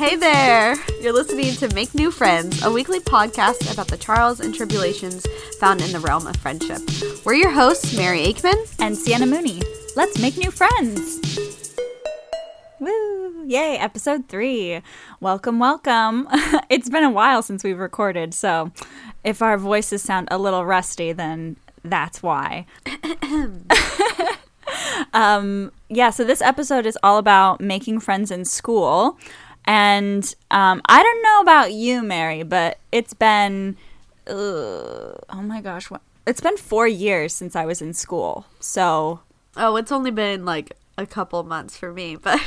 Hey there! You're listening to Make New Friends, a weekly podcast about the trials and tribulations found in the realm of friendship. We're your hosts, Mary Aikman and Sienna Mooney. Let's make new friends! Woo! Yay, episode three. Welcome, welcome. it's been a while since we've recorded, so if our voices sound a little rusty, then that's why. um, yeah, so this episode is all about making friends in school. And um, I don't know about you, Mary, but it's been, uh, oh my gosh, what? it's been four years since I was in school. So. Oh, it's only been like a couple months for me, but.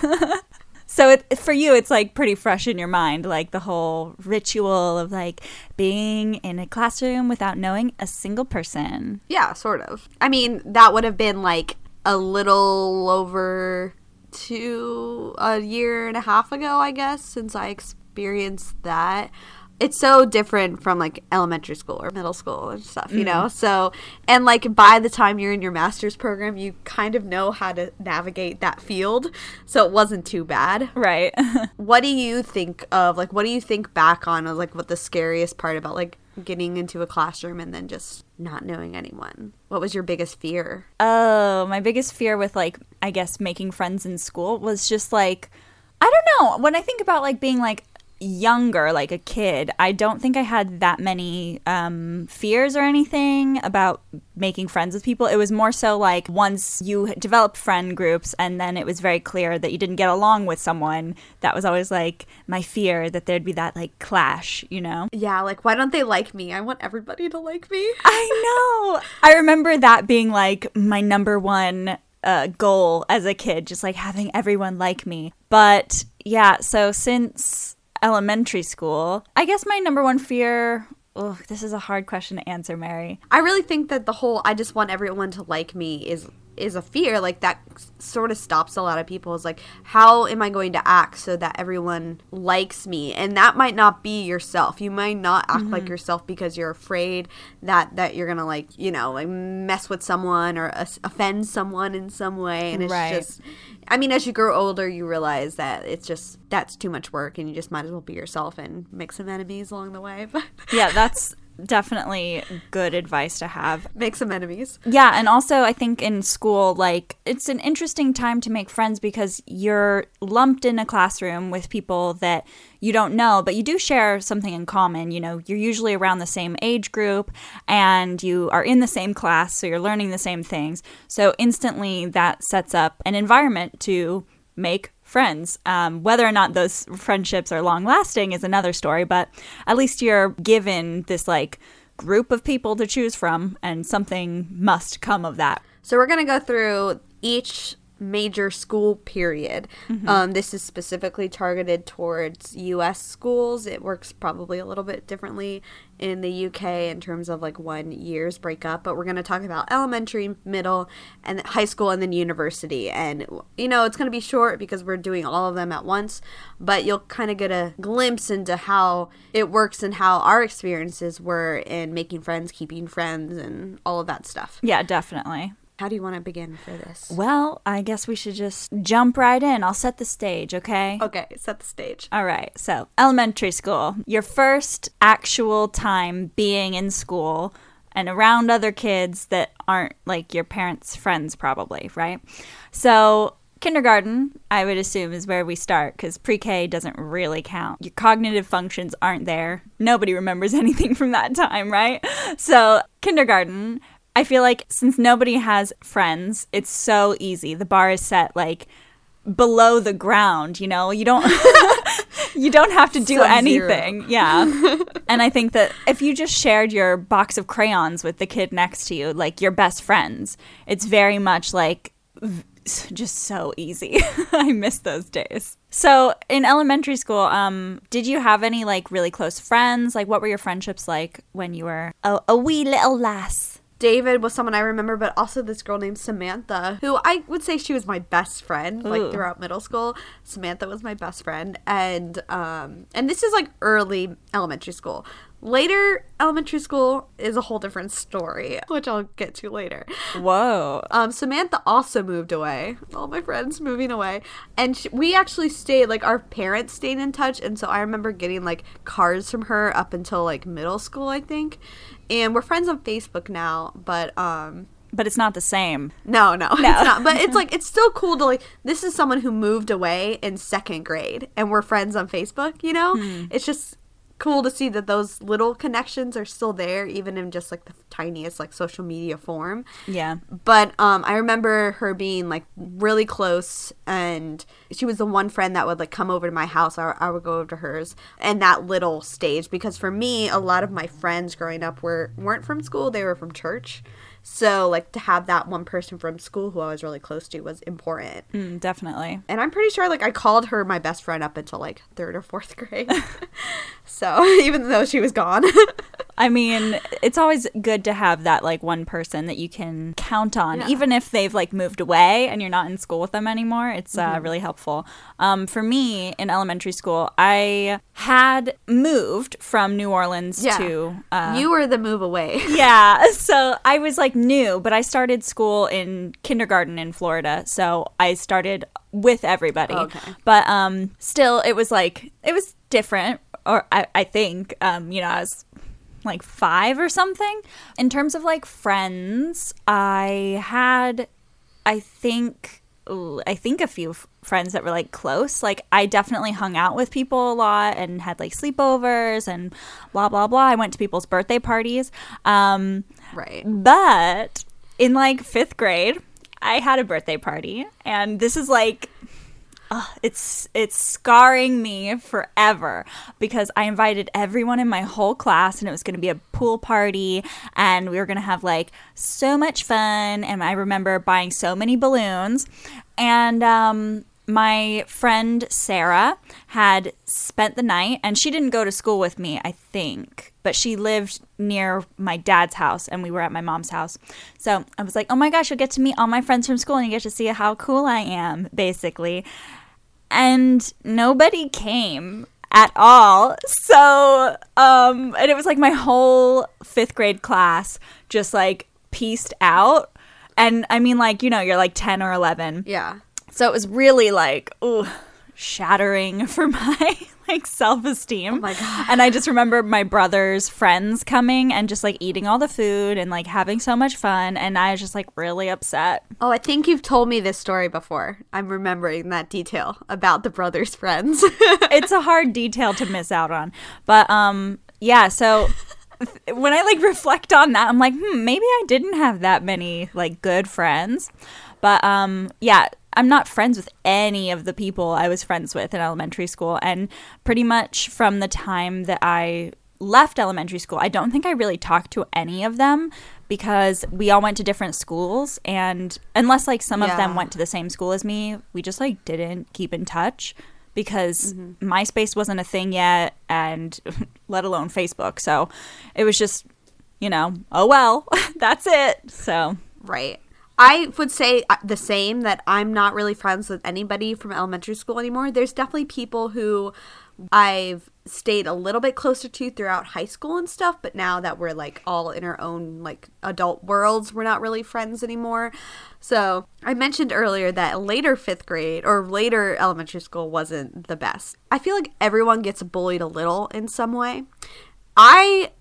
so it, for you, it's like pretty fresh in your mind, like the whole ritual of like being in a classroom without knowing a single person. Yeah, sort of. I mean, that would have been like a little over two a year and a half ago, I guess, since I experienced that. It's so different from like elementary school or middle school and stuff, you mm. know? So, and like by the time you're in your master's program, you kind of know how to navigate that field. So it wasn't too bad. Right. what do you think of, like, what do you think back on, of, like, what the scariest part about, like, getting into a classroom and then just not knowing anyone? What was your biggest fear? Oh, my biggest fear with like I guess making friends in school was just like I don't know. When I think about like being like younger, like a kid, I don't think I had that many um, fears or anything about making friends with people. It was more so like once you developed friend groups and then it was very clear that you didn't get along with someone, that was always like my fear that there'd be that like clash, you know? Yeah, like why don't they like me? I want everybody to like me. I know. I remember that being like my number one uh, goal as a kid, just like having everyone like me. But yeah, so since elementary school. I guess my number one fear. Oh, this is a hard question to answer, Mary. I really think that the whole "I just want everyone to like me" is is a fear. Like that sort of stops a lot of people. Is like, how am I going to act so that everyone likes me? And that might not be yourself. You might not act mm-hmm. like yourself because you're afraid that that you're gonna like you know like mess with someone or uh, offend someone in some way. And it's right. just I mean, as you grow older, you realize that it's just that's too much work, and you just might as well be yourself and make some enemies along the way. But yeah, that's definitely good advice to have. Make some enemies. Yeah, and also I think in school, like it's an interesting time to make friends because you're lumped in a classroom with people that you don't know, but you do share something in common. You know, you're usually around the same age group and you are in the same class, so you're learning the same things. So instantly that sets up an environment to make friends. Um, whether or not those friendships are long lasting is another story, but at least you're given this like group of people to choose from, and something must come of that. So we're going to go through each major school period. Mm-hmm. Um, this is specifically targeted towards U.S. schools. It works probably a little bit differently in the UK in terms of like when years break up, but we're going to talk about elementary, middle, and high school, and then university. And you know, it's going to be short because we're doing all of them at once, but you'll kind of get a glimpse into how it works and how our experiences were in making friends, keeping friends, and all of that stuff. Yeah, definitely. How do you want to begin for this? Well, I guess we should just jump right in. I'll set the stage, okay? Okay, set the stage. All right. So, elementary school. Your first actual time being in school and around other kids that aren't like your parents' friends, probably, right? So, kindergarten, I would assume, is where we start because pre K doesn't really count. Your cognitive functions aren't there. Nobody remembers anything from that time, right? So, kindergarten, I feel like since nobody has friends, it's so easy. The bar is set like below the ground, you know. You don't you don't have to do Sub-zero. anything. Yeah. and I think that if you just shared your box of crayons with the kid next to you, like your best friends, it's very much like just so easy. I miss those days. So, in elementary school, um, did you have any like really close friends? Like, what were your friendships like when you were a, a wee little lass? David was someone I remember, but also this girl named Samantha, who I would say she was my best friend, like Ooh. throughout middle school. Samantha was my best friend, and um, and this is like early elementary school. Later elementary school is a whole different story, which I'll get to later. Whoa. Um, Samantha also moved away. All my friends moving away, and sh- we actually stayed. Like our parents stayed in touch, and so I remember getting like cards from her up until like middle school, I think. And we're friends on Facebook now, but um, But it's not the same. no, no, it's not. But it's like it's still cool to like. This is someone who moved away in second grade, and we're friends on Facebook. You know, it's just cool to see that those little connections are still there, even in just like the tiniest like social media form. Yeah. But um, I remember her being like really close, and she was the one friend that would like come over to my house. I, I would go over to hers, and that little stage because for me, a lot of my friends growing up were weren't from school; they were from church. So like to have that one person from school who I was really close to was important. Mm, definitely. And I'm pretty sure like I called her my best friend up until like third or fourth grade. so even though she was gone. I mean, it's always good to have that like one person that you can count on, Yeah. even if they've like moved away and you're not in school with them anymore. It's uh, Mm-hmm. really helpful. Um, for me in elementary school, I had moved from New Orleans Yeah. to. Uh, you were the move away. yeah, so I was like new, but I started school in kindergarten in Florida, so I started with everybody. Okay. But um, still, it was like it was different, or I, I think, um, you know, I was like five or something. In terms of like friends, I had, I think. I think a few friends that were like close. Like I definitely hung out with people a lot and had like sleepovers and blah blah blah. I went to people's birthday parties. Um, right. but in like fifth grade, I had a birthday party, and this is like. ugh, it's it's scarring me forever because I invited everyone in my whole class and it was going to be a pool party and we were going to have like so much fun and I remember buying so many balloons and um my friend Sarah had spent the night and she didn't go to school with me, I think, but she lived near my dad's house and we were at my mom's house. So I was like, oh my gosh, you'll get to meet all my friends from school and you get to see how cool I am, basically. And nobody came at all. So, um, and it was like my whole fifth grade class just like pieced out. And I mean, like, you know, you're like 10 or 11. Yeah. So it was really like, ooh, shattering for my like self-esteem. Oh my God. And I just remember my brother's friends coming and just like eating all the food and like having so much fun and I was just like really upset. Oh, I think you've told me this story before. I'm remembering that detail about the brothers' friends. it's a hard detail to miss out on. But um yeah, so when I like reflect on that, I'm like, hmm, maybe I didn't have that many like good friends. But um yeah, I'm not friends with any of the people I was friends with in elementary school and pretty much from the time that I left elementary school, I don't think I really talked to any of them because we all went to different schools and unless like some of them went to the same school as me, we just like didn't keep in touch because mm-hmm. MySpace wasn't a thing yet and let alone Facebook. So it was just, you know, oh well, that's it. So right. I would say uh, the same that I'm not really friends with anybody from elementary school anymore. There's definitely people who I've stayed a little bit closer to throughout high school and stuff, but now that we're like all in our own like adult worlds, we're not really friends anymore. So, I mentioned earlier that later 5th grade or later elementary school wasn't the best. I feel like everyone gets bullied a little in some way. I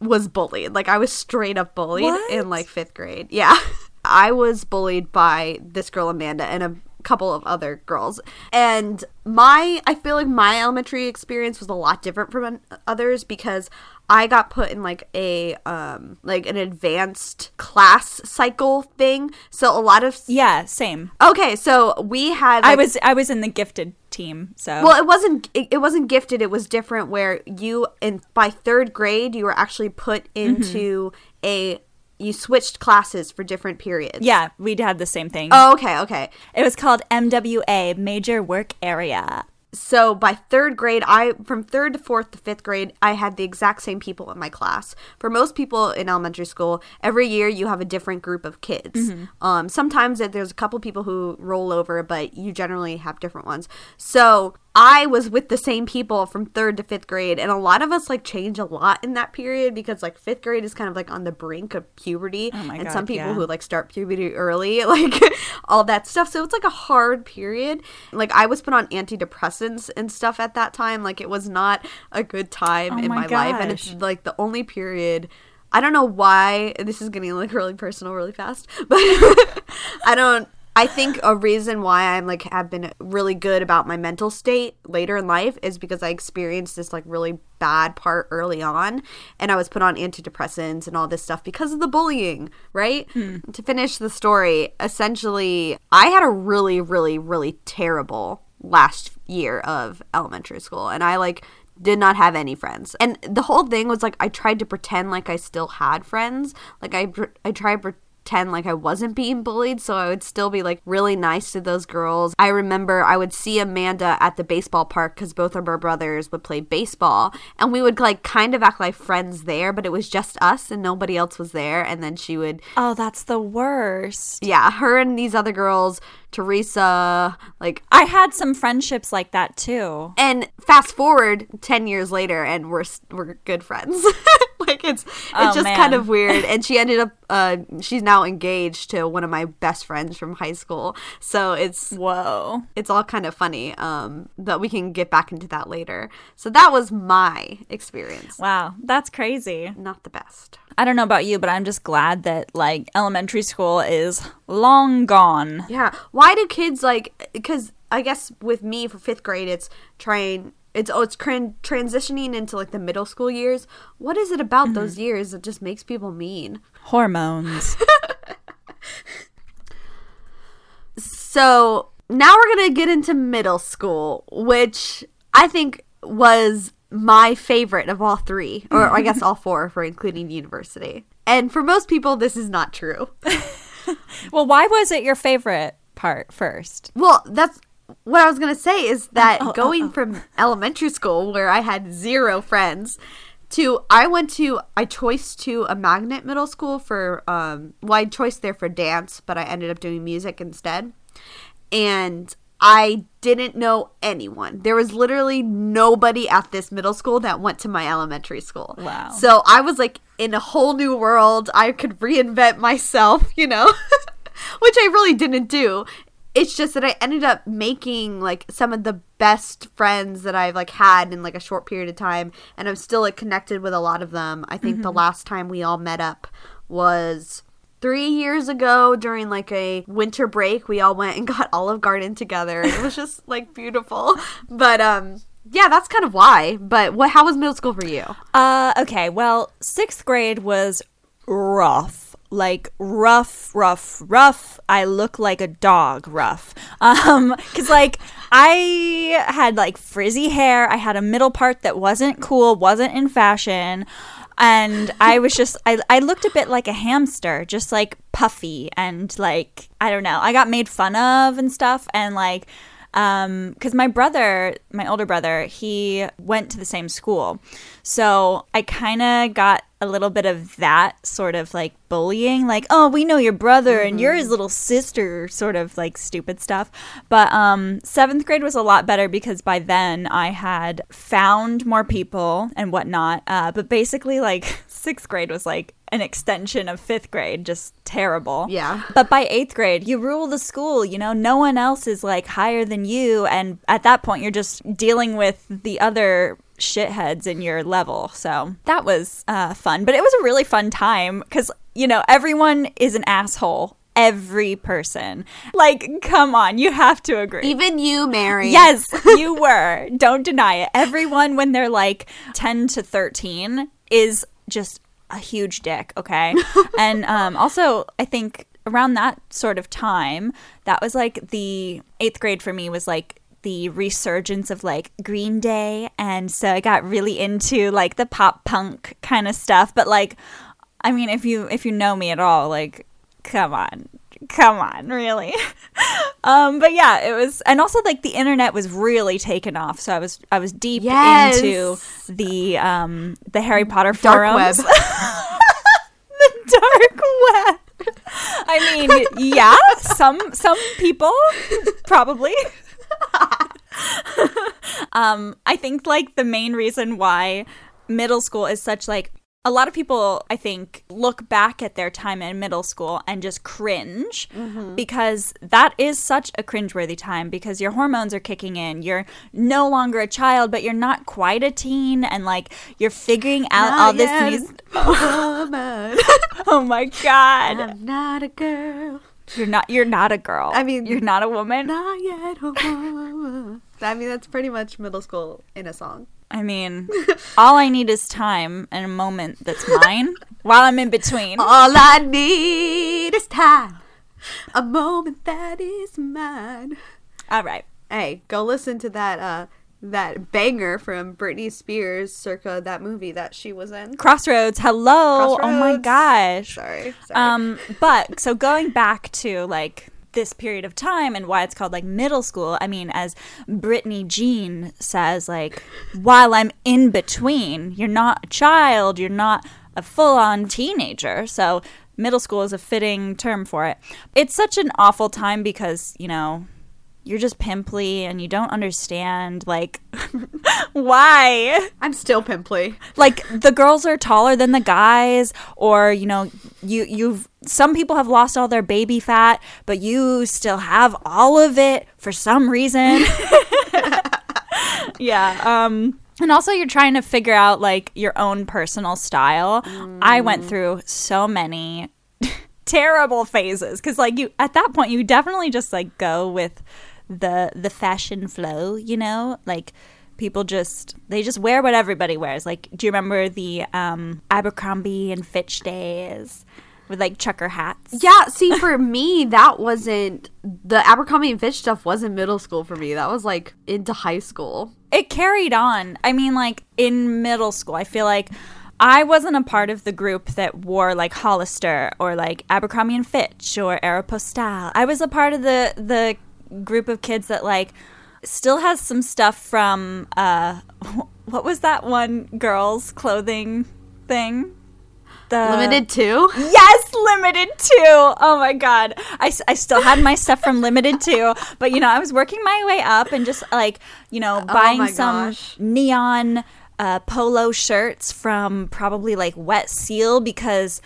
was bullied. Like I was straight up bullied What? in like 5th grade. Yeah. I was bullied by this girl Amanda and a couple of other girls. And my I feel like my elementary experience was a lot different from others because I got put in like a um like an advanced class cycle thing. So a lot of yeah, same. Okay, so we had I was I was in the gifted team. So well, it wasn't. It, it wasn't gifted. It was different. Where you, in by third grade, you were actually put into a. You switched classes for different periods. yeah, we had the same thing. Oh, okay, okay. It was called MWA, Major Work Area. So by third grade, I from third to fourth to fifth grade, I had the exact same people in my class. For most people in elementary school, every year you have a different group of kids. Um, sometimes there's a couple people who roll over, but you generally have different ones. So I was with the same people from third to fifth grade, and a lot of us like change a lot in that period because like fifth grade is kind of like on the brink of puberty, Oh and God, some people yeah. who like start puberty early, like all that stuff. So it's like a hard period. Like I was put on antidepressants and stuff at that time. Like it was not a good time Oh in my my, life, and it's like the only period. I don't know why this is getting like really personal really fast, but I don't. I think a reason why I'm like have been really good about my mental state later in life is because I experienced this like really bad part early on and I was put on antidepressants and all this stuff because of the bullying, right? Hmm. To finish the story, essentially I had a really really really terrible last year of elementary school and I like did not have any friends. And the whole thing was like I tried to pretend like I still had friends. Like I I tried to pretend like I wasn't being bullied, so I would still be like really nice to those girls. I remember I would see Amanda at the baseball park cuz both of our brothers would play baseball, and we would like kind of act like friends there, but it was just us and nobody else was there, and then she would Oh, that's the worst. yeah, her and these other girls, Teresa, like I had some friendships like that too. and fast forward 10 years later and we're we're good friends it's it's Oh, just man. kind of weird and she ended up uh she's now engaged to one of my best friends from high school so it's Whoa. it's all kind of funny um but we can get back into that later so that was my experience Wow, that's crazy. not the best I don't know about you, but I'm just glad that like elementary school is long gone. yeah why do kids like because i guess with me for fifth grade it's trying it's oh it's tran- transitioning into like the middle school years. What is it about those mm-hmm. years that just makes people mean? Hormones. so now we're gonna get into middle school which i think was my favorite of all three or i guess all four for including university. And for most people this is not true. Well, why was it your favorite part first? Well, that's what I was going to say is that oh, going oh. from elementary school where I had zero friends to I went to I choiced to a magnet middle school for um well I choiced there for dance, but I ended up doing music instead. And I didn't know anyone. There was literally nobody at this middle school that went to my elementary school. Wow. So I was like in a whole new world. I could reinvent myself, you know, which I really didn't do. It's just that I ended up making like some of the best friends that I've like had in like a short period of time, and I'm still like connected with a lot of them. I think the last time we all met up was three years ago during like a winter break. We all went and got Olive Garden together, it was just like beautiful. But um, yeah, that's kind of why. But what? How was middle school for you? Uh, okay. Well, sixth grade was rough. Like rough, rough, rough. I look like a dog. Rough. Um, cause like I had like frizzy hair. I had a middle part that wasn't cool, wasn't in fashion, and I was just I I looked a bit like a hamster, just like puffy and like I don't know. I got made fun of and stuff, and like um because my brother my older brother he went to the same school so i kind of got a little bit of that sort of like bullying like oh we know your brother and you're his little sister sort of like stupid stuff but um seventh grade was a lot better because by then i had found more people and whatnot uh, but basically like sixth grade was like an extension of fifth grade just terrible Yeah. but by eighth grade, you rule the school. You know, no one else is like higher than you. And at that point, you're just dealing with the other shitheads in your level. So that was uh, fun. But it was a really fun time because, you know, everyone is an asshole. Every person. Like, come on, you have to agree. Even you, Mary. Yes, you were. Don't deny it. Everyone, when they're like 10 to 13, is just a huge dick, okay? and um, also, I think around that sort of time, that was like the eighth grade for me was like the resurgence of like Green Day. And so I got really into like the pop punk kind of stuff. But like, I mean, if you if you know me at all, like, come on, come on, really. um, but yeah, it was, and also like the internet was really taken off. So I was I was deep Yes. into the um the Harry Potter Dark forums. web. the dark web. I mean, yeah, some some people probably. um, I think like the main reason why middle school is such like a lot of people I think look back at their time in middle school and just cringe because that is such a cringeworthy time because your hormones are kicking in. You're no longer a child, but you're not quite a teen and like you're figuring out all this Not new woman. Oh my god. I'm not a girl. You're not you're not a girl. I mean- you're not a woman. Not yet. I mean, that's pretty much middle school in a song. I mean, all I need is time and a moment that's mine while I'm in between. All I need is time. A moment that is mine. All right. Hey, go listen to that uh that banger from Britney Spears circa that movie that she was in. Crossroads. Hello. Oh my gosh. Sorry. sorry. Um, but so going back to like this period of time and why it's called like middle school, I mean, as Britney Jean says, like, while I'm in between, you're not a child, you're not a full on teenager. So middle school is a fitting term for it. It's such an awful time because, you know, you're just pimply and you don't understand like why. I'm still pimply. like the girls are taller than the guys or you know you you've some people have lost all their baby fat but you still have all of it for some reason. Yeah um and also you're trying to figure out like your own personal style. I went through so many terrible phases because like you at that point you definitely just like go with the the fashion flow you know like people just they just wear what everybody wears like do you remember the um abercrombie and fitch days with like chucker hats Yeah, see, for me, that wasn't the Abercrombie and Fitch stuff. Wasn't middle school for me. That was like into high school. it carried on. I mean, like in middle school, I feel like I wasn't a part of the group that wore like Hollister or like Abercrombie and Fitch or Aeropostale. I was a part of the the group of kids that like still has some stuff from uh what was that one girls clothing thing? The Limited Too. Yes, Limited Too. Oh my god, I, I still had my stuff from Limited Too, but you know I was working my way up and just like you know buying Oh some gosh. neon uh, polo shirts from probably like Wet Seal because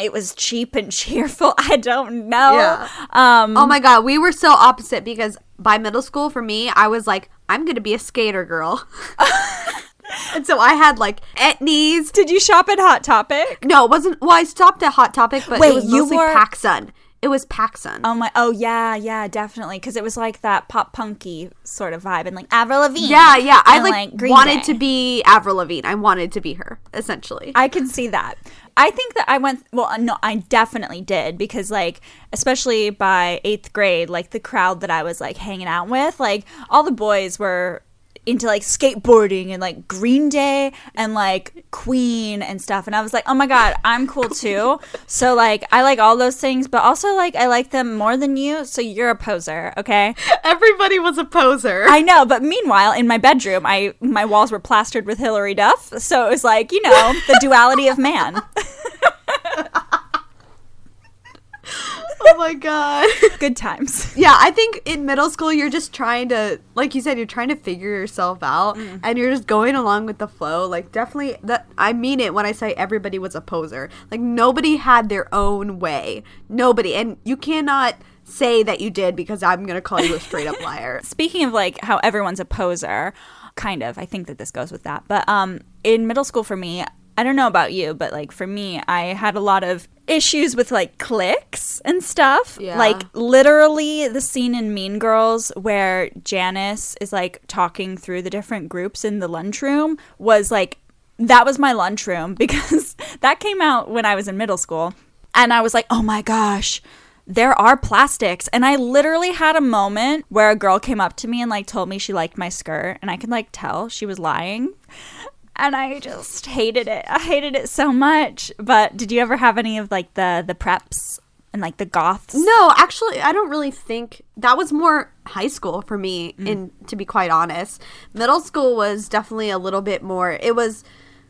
it was cheap and cheerful. I don't know. Yeah. Um, Oh my god, we were so opposite because by middle school for me, I was like, I'm gonna be a skater girl. and so I had like etnies. did you shop at Hot Topic? No, it wasn't. Well, I stopped at Hot Topic, but Wait, it was you mostly wore- PacSun. It was PacSun. Oh my! Oh yeah, yeah, definitely. Because it was like that pop punky sort of vibe, and like Avril Lavigne. yeah, yeah. I and, like, wanted Day. to be Avril Lavigne. I wanted to be her, essentially. I can see that. I think that I went well no I definitely did because like especially by 8th grade like the crowd that I was like hanging out with like all the boys were into like skateboarding and like Green Day and like Queen and stuff and I was like oh my god I'm cool too so like I like all those things but also like I like them more than you so you're a poser okay Everybody was a poser. I know, but meanwhile, in my bedroom, I my walls were plastered with Hilary Duff, so it was like you know the duality of man. oh my god. Good times. yeah, I think in middle school you're just trying to, like you said, you're trying to figure yourself out, Mm. and you're just going along with the flow. Like definitely, that I mean it when I say everybody was a poser. Like nobody had their own way. Nobody, and you cannot say that you did because I'm gonna call you a straight up liar. Speaking of like how everyone's a poser, kind of. I think that this goes with that. But um, in middle school for me, I don't know about you, but like for me, I had a lot of issues with like cliques and stuff. Yeah. Like literally the scene in Mean Girls where Janis is like talking through the different groups in the lunchroom was like that was my lunchroom because that came out when I was in middle school. And I was like, oh my gosh, there are plastics. And I literally had a moment where a girl came up to me and like told me she liked my skirt. And I could like tell she was lying. And I just hated it. I hated it so much. But did you ever have any of like the the preps and like the goths? No, actually, I don't really think that was more high school for me. Mm. In to be quite honest, middle school was definitely a little bit more. It was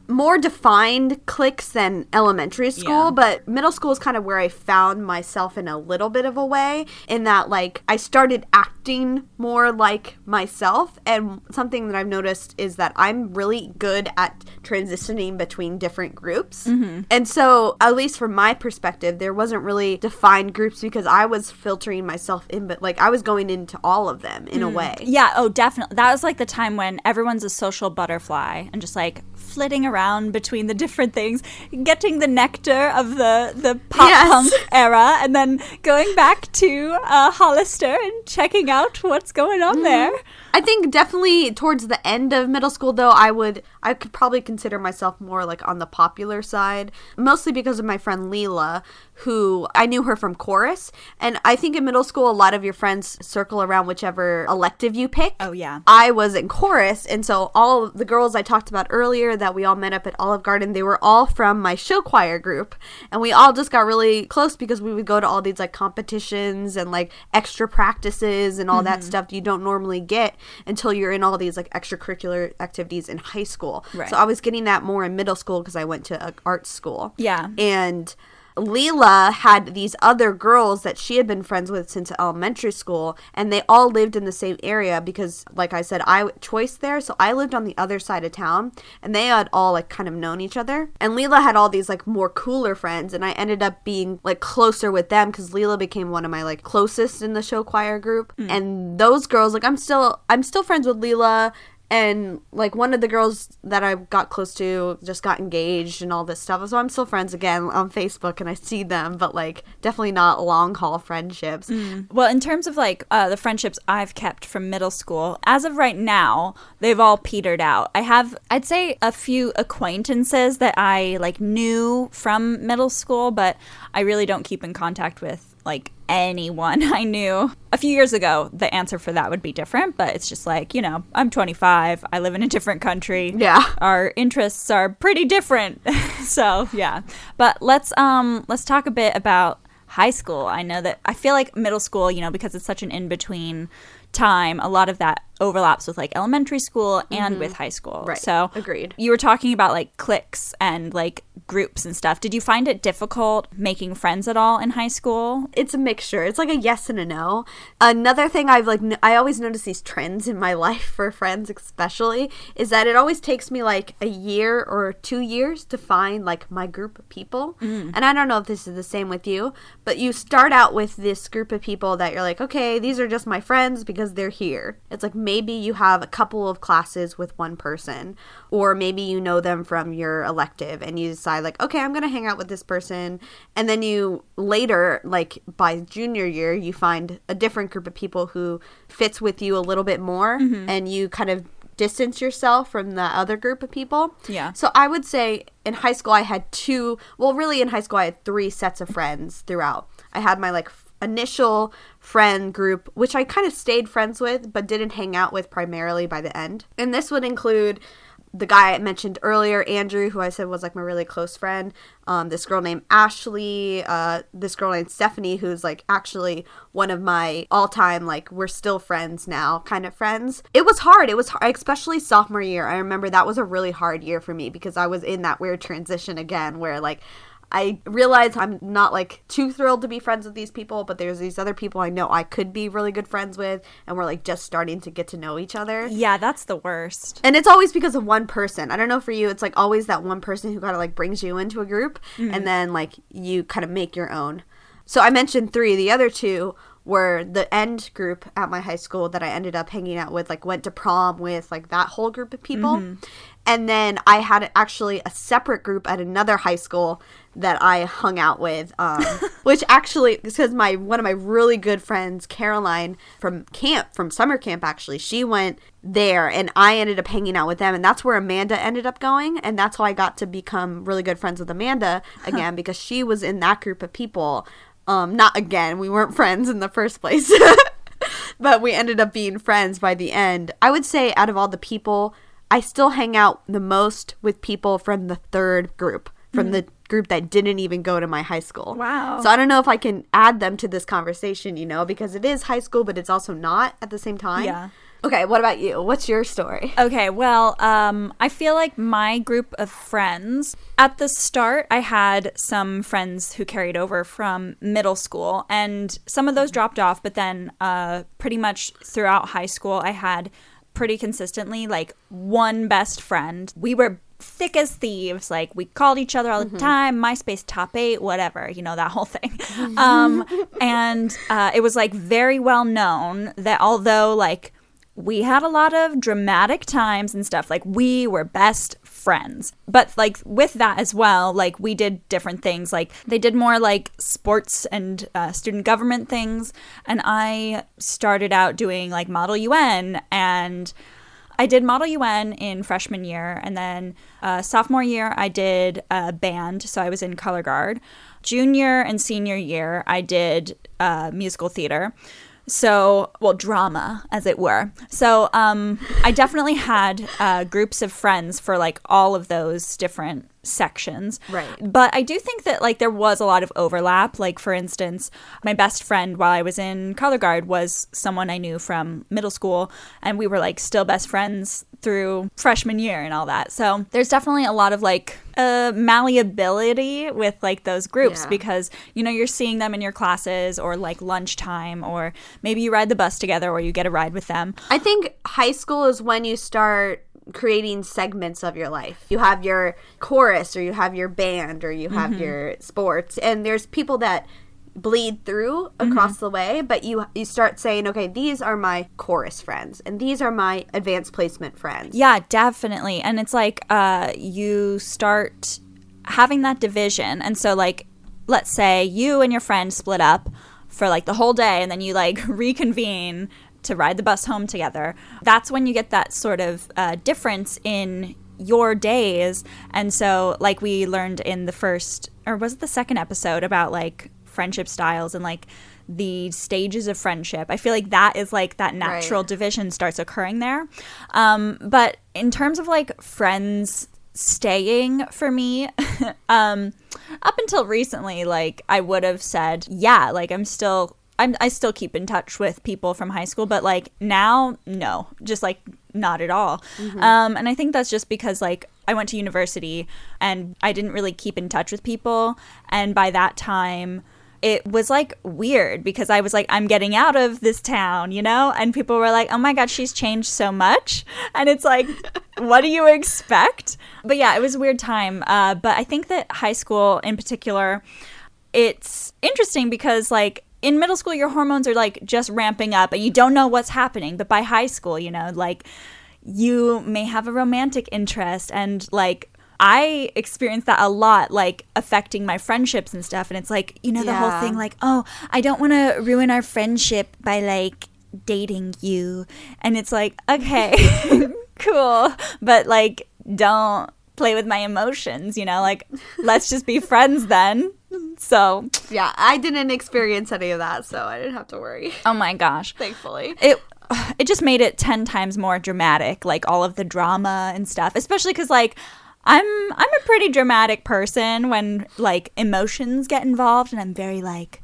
more defined cliques than elementary school, Yeah. but middle school is kind of where I found myself in a little bit of a way. In that, like, I started acting more like myself. And something that I've noticed is that I'm really good at transitioning between different groups. Mm-hmm. And so, at least from my perspective, there wasn't really defined groups because I was filtering myself in, but like I was going into all of them in a way. Yeah, oh, definitely. That was like the time when everyone's a social butterfly and just like flitting around between the different things, getting the nectar of the the pop Yes. punk era, and then going back to uh, Hollister and checking out what's going Mm-hmm. on there. I think definitely towards the end of middle school though I would I could probably consider myself more like on the popular side mostly because of my friend Leela who I knew her from chorus and I think in middle school a lot of your friends circle around whichever elective you pick. Oh yeah. I was in chorus, and so all the girls I talked about earlier that we all met up at Olive Garden, they were all from my show choir group, and we all just got really close because we would go to all these like competitions and like extra practices and all that mm-hmm. stuff you don't normally get until you're in all these like extracurricular activities in high school. Right. So I was getting that more in middle school because I went to a art school. Yeah. And Leela had these other girls that she had been friends with since elementary school, and they all lived in the same area because, like I said, I choice there, so I lived on the other side of town, and they had all like kind of known each other. And Leela had all these like more cooler friends, and I ended up being like closer with them because Leela became one of my like closest in the show choir group, hmm. and those girls like I'm still I'm still friends with Leela and like one of the girls that I got close to just got engaged and all this stuff. So I'm still friends again on Facebook and I see them, but like definitely not long haul friendships. Well, in terms of like uh, the friendships I've kept from middle school, as of right now, they've all petered out. I have, I'd say, a few acquaintances that I like knew from middle school, but I really don't keep in contact with like anyone I knew. A few years ago, the answer for that would be different, but it's just like, you know, I'm 25, I live in a different country. Yeah. Our interests are pretty different. so, yeah. But let's um let's talk a bit about high school. I know that I feel like middle school, you know, because it's such an in-between time, a lot of that overlaps with like elementary school and mm-hmm. with high school. Right. So, Agreed. You were talking about like cliques and like groups and stuff. Did you find it difficult making friends at all in high school? It's a mixture. It's like a yes and a no. Another thing I've like n- I always notice these trends in my life for friends especially is that it always takes me like a year or 2 years to find like my group of people. Mm. And I don't know if this is the same with you, but you start out with this group of people that you're like, "Okay, these are just my friends because they're here." It's like maybe you have a couple of classes with one person or maybe you know them from your elective and you decide like okay i'm gonna hang out with this person. And then you later like by junior year you find a different group of people who fits with you a little bit more mm-hmm. and you kind of distance yourself from the other group of people. Yeah. so i would say in high school i had two well really in high school i had three sets of friends throughout. I had my like initial friend group, which I kind of stayed friends with, but didn't hang out with primarily by the end. And this would include the guy I mentioned earlier, Andrew, who I said was like my really close friend. Um, this girl named Ashley, uh, this girl named Stephanie, who's like actually one of my all time, like, we're still friends now kind of friends. It was hard. It was hard, especially sophomore year. I remember that was a really hard year for me because I was in that weird transition again where like I realize I'm not like too thrilled to be friends with these people, but there's these other people I know I could be really good friends with, and we're like just starting to get to know each other. Yeah, that's the worst. And it's always because of one person. I don't know for you, it's like always that one person who kind of like brings you into a group, and mm-hmm. then like you kind of make your own. So I mentioned three. The other two were the end group at my high school that I ended up hanging out with, like went to prom with, like that whole group of people. Mm-hmm. And then I had actually a separate group at another high school that I hung out with, um, which actually because my one of my really good friends, Caroline from camp, from summer camp, actually, she went there, and I ended up hanging out with them, and that's where Amanda ended up going, and that's how I got to become really good friends with Amanda again because she was in that group of people. Um, not again, we weren't friends in the first place. but we ended up being friends by the end. I would say out of all the people, I still hang out the most with people from the third group, from the group that didn't even go to my high school. Wow. So I don't know if I can add them to this conversation, you know, because it is high school, but it's also not at the same time. Yeah. Okay, what about you? What's your story? Okay, well, um, I feel like my group of friends, at the start, I had some friends who carried over from middle school, and some of those dropped off, but then uh, pretty much throughout high school, I had pretty consistently like one best friend. We were thick as thieves. Like we called each other all the time, MySpace top eight, whatever, you know, that whole thing. Um, and uh, it was like very well known that although like we had a lot of dramatic times and stuff, like we were best friends. But like with that as well, like we did different things. Like they did more like sports and uh, student government things. And I started out doing like Model UN and I did Model UN in freshman year, and then uh, sophomore year I did uh, band, so I was in color guard. Junior and senior year I did uh, musical theater, so well drama as it were. So um, I definitely had uh, groups of friends for like all of those different sections. Right. But I do think that like there was a lot of overlap. Like for instance, my best friend while I was in color guard was someone I knew from middle school and we were like still best friends through freshman year and all that. So there's definitely a lot of like uh, malleability with like those groups Yeah. because you know you're seeing them in your classes or like lunchtime or maybe you ride the bus together or you get a ride with them. I think high school is when you start creating segments of your life. You have your chorus or you have your band or you have your sports and there's people that bleed through across the way, but you you start saying, "Okay, these are my chorus friends and these are my advanced placement friends." Yeah, definitely. And it's like uh, you start having that division. And so, like, let's say you and your friend split up for like the whole day and then you like reconvene to ride the bus home together. That's when you get that sort of uh, difference in your days. And so, like, we learned in the first, or was it the second episode about like friendship styles and like the stages of friendship. I feel like that is like that natural Right. division starts occurring there. Um, but in terms of like friends staying for me, um, up until recently, like I would have said, yeah, like I'm still. I'm, I still keep in touch with people from high school, but like now, no, just like not at all. Um, and I think that's just because like I went to university and I didn't really keep in touch with people. And by that time, it was like weird because I was like, I'm getting out of this town, you know? And people were like, oh my God, she's changed so much. And it's like, what do you expect? But yeah, it was a weird time. Uh, but I think that high school in particular, it's interesting because like in middle school your hormones are like just ramping up and you don't know what's happening but by high school you know like you may have a romantic interest and like I experienced that a lot, like affecting my friendships and stuff. And it's like, you know, the whole thing, like, oh, I don't want to ruin our friendship by like dating you. And it's like, okay, cool. But like, don't play with my emotions, you know? Like, let's just be friends then. So, Yeah, I didn't experience any of that, so I didn't have to worry. oh my gosh. Thankfully. it it just made it 10 times more dramatic like all of the drama and stuff especially cuz like I'm I'm a pretty dramatic person when like emotions get involved and I'm very like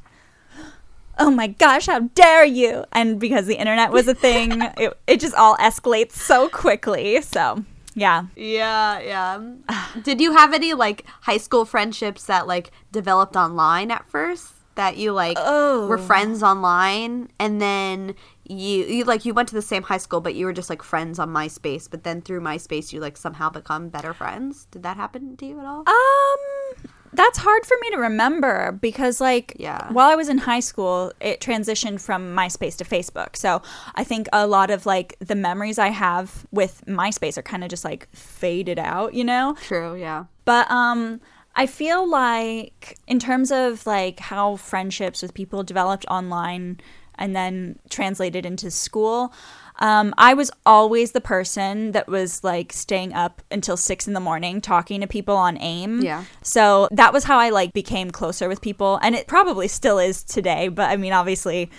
oh my gosh how dare you and because the internet was a thing it, it just all escalates so quickly so yeah Yeah, yeah. Did you have any like high school friendships that like developed online at first? That you like Oh. were friends online and then you you like you went to the same high school but you were just like friends on MySpace, but then through MySpace you like somehow become better friends? Did that happen to you at all? Um, that's hard for me to remember because, like, Yeah. while I was in high school, it transitioned from MySpace to Facebook. So I think a lot of like the memories I have with MySpace are kind of just like faded out, you know. True, yeah. But um, I feel like in terms of like how friendships with people developed online and then translated into school. Um, I was always the person that was like staying up until six in the morning talking to people on AIM. Yeah. So that was how I like became closer with people, and it probably still is today. But I mean, obviously,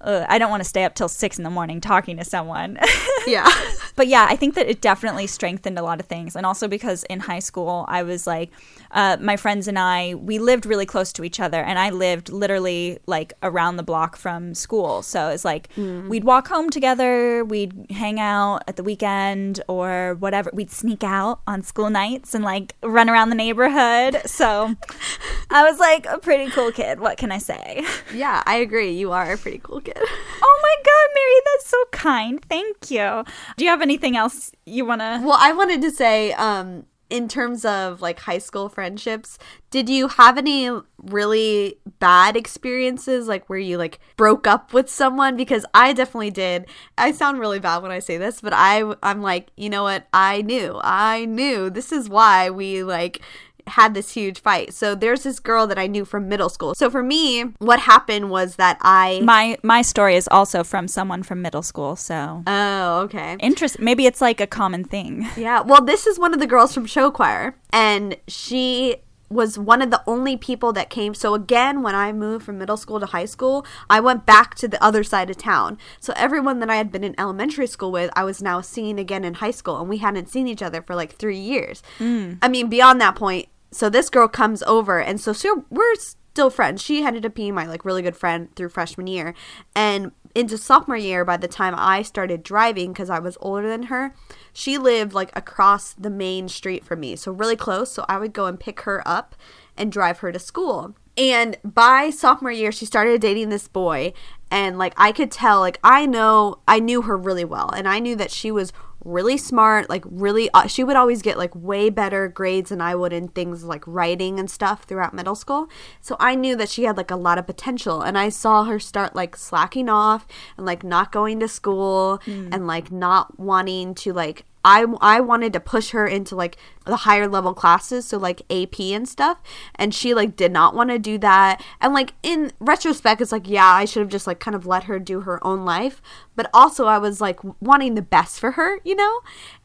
uh, I don't want to stay up till six in the morning talking to someone. Yeah. but yeah, I think that it definitely strengthened a lot of things. And also because in high school, I was like, uh, my friends and I, we lived really close to each other. And I lived literally like around the block from school. So it's like Mm. we'd walk home together, we'd hang out at the weekend or whatever. We'd sneak out on school nights and like run around the neighborhood. So I was like a pretty cool kid. What can I say? Yeah, I agree. You are a pretty cool kid. Oh my God, Mary, that's so kind. Thank you. Do you have anything else you want to? Well, I wanted to say, um, in terms of like high school friendships, did you have any really bad experiences, like where you like broke up with someone? Because I definitely did. I sound really bad when I say this, but I, I'm like, you know what? I knew, I knew this is why we like had this huge fight. So there's this girl that I knew from middle school. So for me, what happened was that I. My my story is also from someone from middle school, so Oh, okay. interest. Maybe it's like a common thing. Yeah, well, this is one of the girls from show choir, and she was one of the only people that came. So again, when I moved from middle school to high school, I went back to the other side of town. So everyone that I had been in elementary school with, I was now seeing again in high school, and we hadn't seen each other for like three years. Hmm. I mean, beyond that point. So this girl comes over, and so, so we're still friends. She ended up being my like really good friend through freshman year, and into sophomore year, by the time I started driving, because I was older than her, she lived like across the main street from me, so really close. So I would go and pick her up and drive her to school. And by sophomore year, she started dating this boy, and like I could tell, like I know, I knew her really well, and I knew that she was really smart, like really, uh, she would always get like way better grades than I would in things like writing and stuff throughout middle school. So I knew that she had like a lot of potential, and I saw her start like slacking off and like not going to school and like not wanting to like I, I wanted to push her into like the higher level classes so like ap and stuff and she like did not want to do that and like in retrospect it's like yeah i should have just like kind of let her do her own life but also i was like wanting the best for her you know?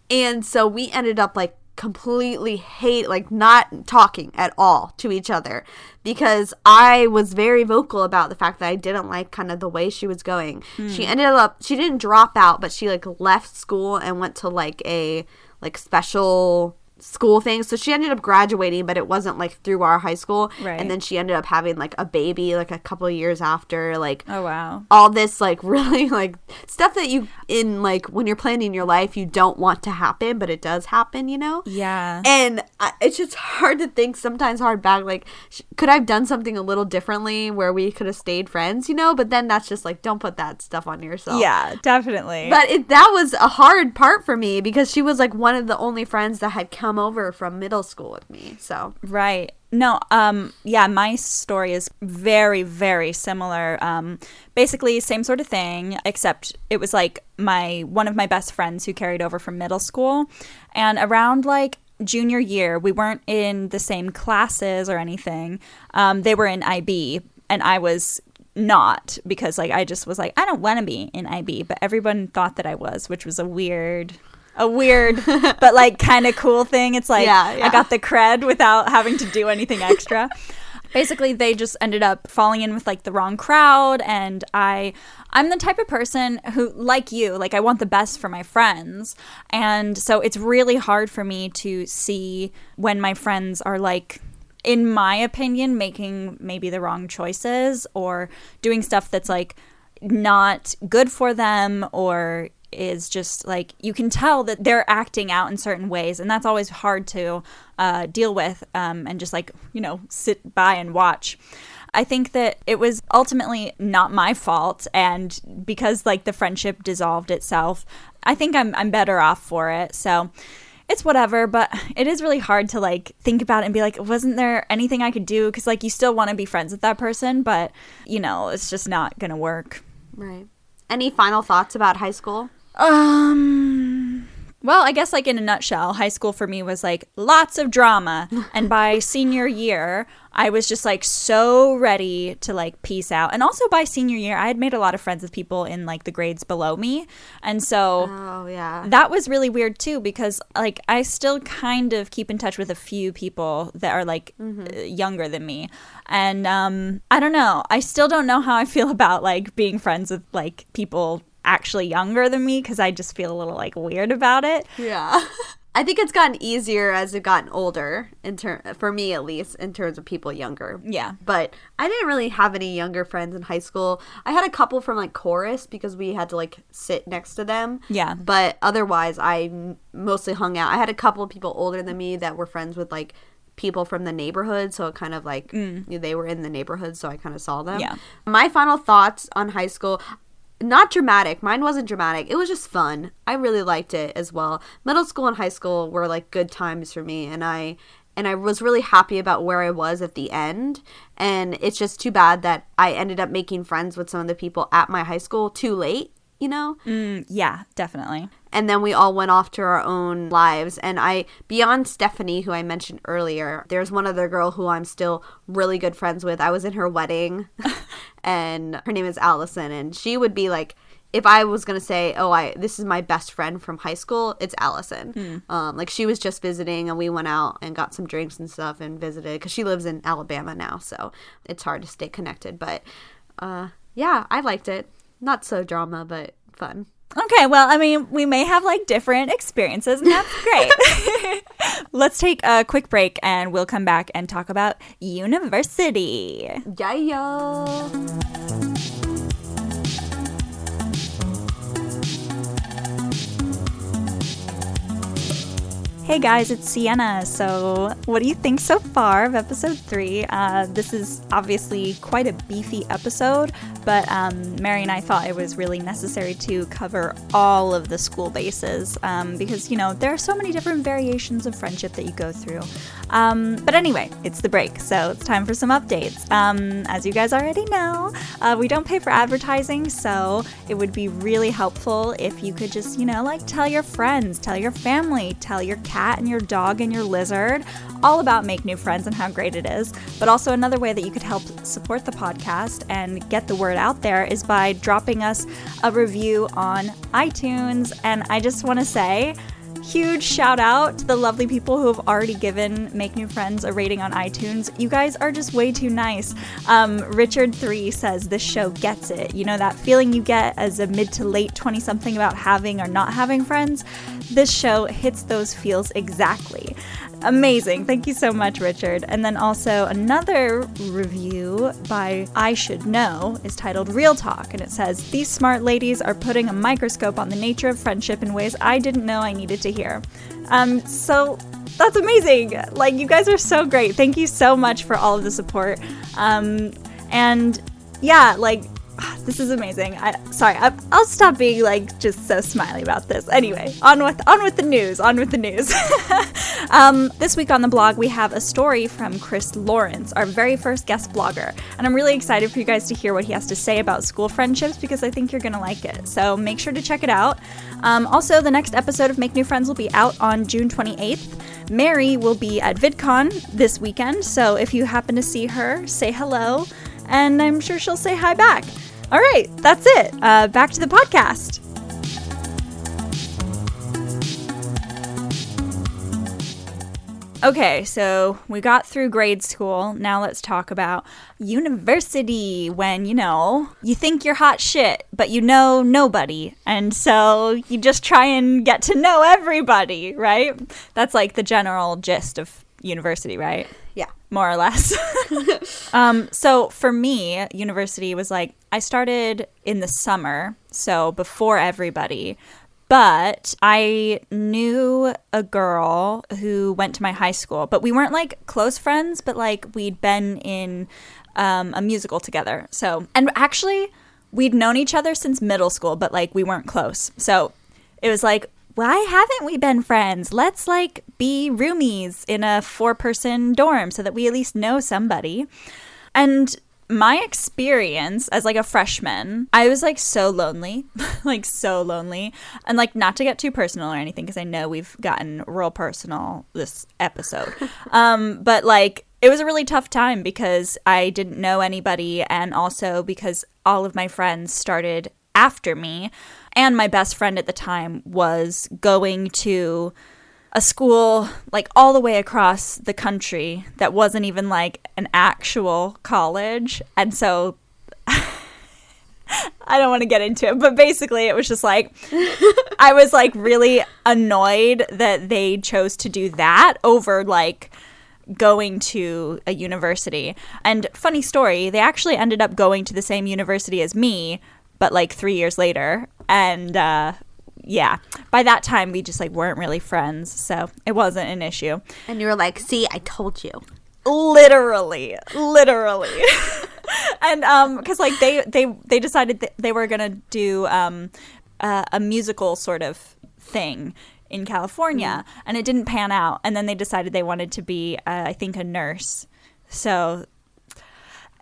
And so we ended up like completely hate like not talking at all to each other because I was very vocal about the fact that I didn't like kind of the way she was going. She hmm. ended up she didn't drop out, but she like left school and went to like a like special school thing. So she ended up graduating, but it wasn't like through our high school. Right. And then she ended up having like a baby like a couple years after like Oh wow. all this like really like stuff that you in like when you're planning your life you don't want to happen but it does happen you know Yeah. and I, it's just hard to think sometimes hard back like sh- could i've done something a little differently where we could have stayed friends you know but then that's just like don't put that stuff on yourself yeah, definitely. but it, that was a hard part for me because she was like one of the only friends that had come over from middle school with me so Right. No, um yeah, my story is very very similar. Um basically same sort of thing except it was like my one of my best friends who carried over from middle school and around like junior year we weren't in the same classes or anything. Um they were in IB and I was not because like I just was like I don't want to be in IB, but everyone thought that I was, which was a weird a weird but like kind of cool thing. It's like Yeah, yeah. I got the cred without having to do anything extra. Basically, they just ended up falling in with like the wrong crowd and I I'm the type of person who like you, like I want the best for my friends. And so it's really hard for me to see when my friends are like in my opinion making maybe the wrong choices or doing stuff that's like not good for them or is just like you can tell that they're acting out in certain ways and that's always hard to uh, deal with um, and just like you know sit by and watch. I think that it was ultimately not my fault and because like the friendship dissolved itself i think i'm, I'm better off for it. So it's whatever but it is really hard to like think about it and be like wasn't there anything i could do? Because like you still want to be friends with that person but you know it's just not gonna work. Right. Any final thoughts about high school Um. Well, I guess like in a nutshell, high school for me was like lots of drama, and by senior year, I was just like so ready to like peace out. And also by senior year, I had made a lot of friends with people in like the grades below me, and so oh yeah that was really weird too because like I still kind of keep in touch with a few people that are like uh, younger than me. And um I don't know. I still don't know how I feel about like being friends with like people actually younger than me because I just feel a little like weird about it. Yeah. I think it's gotten easier as it gotten older in ter- for me at least in terms of people younger. Yeah. But I didn't really have any younger friends in high school. I had a couple from like chorus because we had to like sit next to them. Yeah. But otherwise I mostly hung out. I had a couple of people older than me that were friends with like people from the neighborhood so it kind of like know, they were in the neighborhood so I kind of saw them. Yeah. My final thoughts on high school not dramatic. Mine wasn't dramatic. It was just fun. I really liked it as well. Middle school and high school were like good times for me and I and I was really happy about where I was at the end. And it's just too bad that I ended up making friends with some of the people at my high school too late, you know? Mm, yeah, definitely. and then we all went off to our own lives and i beyond stephanie who i mentioned earlier there's one other girl who i'm still really good friends with i was in her wedding and her name is allison and she would be like if i was going to say oh i this is my best friend from high school it's allison. Um, like she was just visiting and we went out and got some drinks and stuff and visited because she lives in alabama now so it's hard to stay connected but uh, yeah i liked it. Not so drama but fun Okay, well, I mean, we may have like different experiences, and that's great. Let's take a quick break and we'll come back and talk about university. Yeah, Hey guys, it's Sienna. So, what do you think so far of episode three? Uh, this is obviously quite a beefy episode, but um, Mary and I thought it was really necessary to cover all of the school bases um, because, you know, there are so many different variations of friendship that you go through. Um, but anyway, it's the break, so it's time for some updates. Um, as you guys already know, uh, we don't pay for advertising, so it would be really helpful if you could just, you know, like tell your friends, tell your family, tell your cat and your dog and your lizard all about Make New Friends and how great it is. But also, another way that you could help support the podcast and get the word out there is by dropping us a review on iTunes. And I just want to say, Huge shout out to the lovely people who have already given Make New Friends a rating on iTunes. You guys are just way too nice. Um, Richard3 says this show gets it. You know, that feeling you get as a mid to late 20 something about having or not having friends? This show hits those feels exactly. Amazing. Thank you so much, Richard. And then also another review by I Should Know is titled Real Talk, and it says These smart ladies are putting a microscope on the nature of friendship in ways I didn't know I needed to hear. Um, so that's amazing. Like, you guys are so great. Thank you so much for all of the support. Um, and yeah, like, this is amazing. I sorry, I, I'll stop being like just so smiley about this. Anyway, on with on with the news. On with the news. um, this week on the blog, we have a story from Chris Lawrence, our very first guest blogger, and I'm really excited for you guys to hear what he has to say about school friendships because I think you're gonna like it. So make sure to check it out. Um, also, the next episode of Make New Friends will be out on June 28th. Mary will be at VidCon this weekend, so if you happen to see her, say hello, and I'm sure she'll say hi back. All right, that's it. Uh, back to the podcast. Okay, so we got through grade school. Now let's talk about university when, you know, you think you're hot shit, but you know nobody. And so you just try and get to know everybody, right? That's like the general gist of university, right? Yeah. more or less. um, so for me, university was like I started in the summer, so before everybody. But I knew a girl who went to my high school, but we weren't like close friends, but like we'd been in um, a musical together. So, and actually, we'd known each other since middle school, but like we weren't close. So it was like, why haven't we been friends? Let's like be roomies in a four person dorm so that we at least know somebody. And my experience as like a freshman, I was like so lonely, like so lonely. And like not to get too personal or anything because I know we've gotten real personal this episode. um but like it was a really tough time because I didn't know anybody and also because all of my friends started after me and my best friend at the time was going to a school like all the way across the country that wasn't even like an actual college and so I don't want to get into it, but basically it was just like I was like really annoyed that they chose to do that over like going to a university. And funny story, they actually ended up going to the same university as me, but like 3 years later. And uh yeah, by that time we just like weren't really friends, so it wasn't an issue. And you were like, "See, I told you." literally literally and um because like they they they decided that they were gonna do um uh, a musical sort of thing in california mm. and it didn't pan out and then they decided they wanted to be uh, i think a nurse so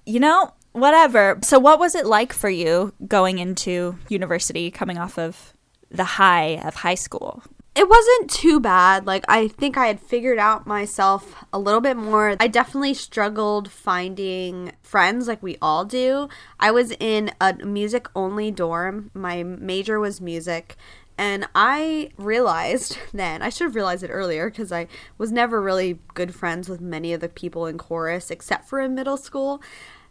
you know whatever so what was it like for you going into university coming off of the high of high school it wasn't too bad. Like, I think I had figured out myself a little bit more. I definitely struggled finding friends like we all do. I was in a music only dorm, my major was music. And I realized then, I should have realized it earlier because I was never really good friends with many of the people in chorus except for in middle school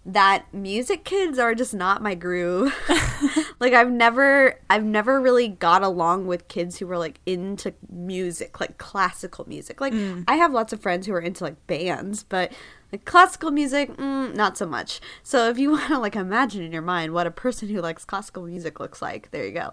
that music kids are just not my groove. like I've never I've never really got along with kids who were like into music, like classical music. Like mm. I have lots of friends who are into like bands, but like classical music, mm, not so much. So if you want to like imagine in your mind what a person who likes classical music looks like, there you go.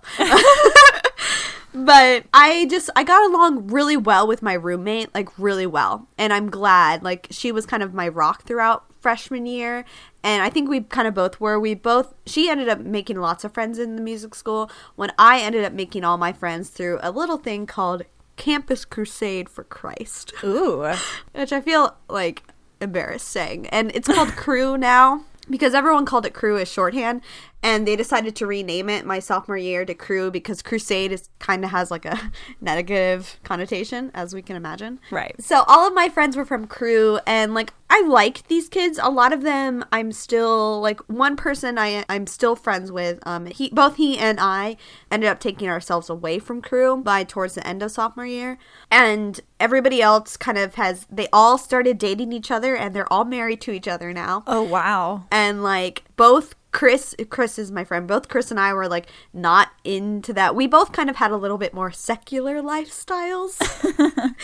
but I just I got along really well with my roommate, like really well. And I'm glad. Like she was kind of my rock throughout freshman year and I think we kind of both were. We both, she ended up making lots of friends in the music school when I ended up making all my friends through a little thing called Campus Crusade for Christ. Ooh. Which I feel like embarrassed saying. And it's called Cru now because everyone called it Cru as shorthand and they decided to rename it my sophomore year to Cru because Crusade is kind of has like a negative connotation, as we can imagine. Right. So all of my friends were from Cru and like I like these kids. A lot of them, I'm still like one person I I'm still friends with. Um, he both he and I ended up taking ourselves away from Cru by towards the end of sophomore year, and everybody else kind of has they all started dating each other, and they're all married to each other now. Oh wow! And like both Chris, Chris is my friend. Both Chris and I were like not into that. We both kind of had a little bit more secular lifestyles.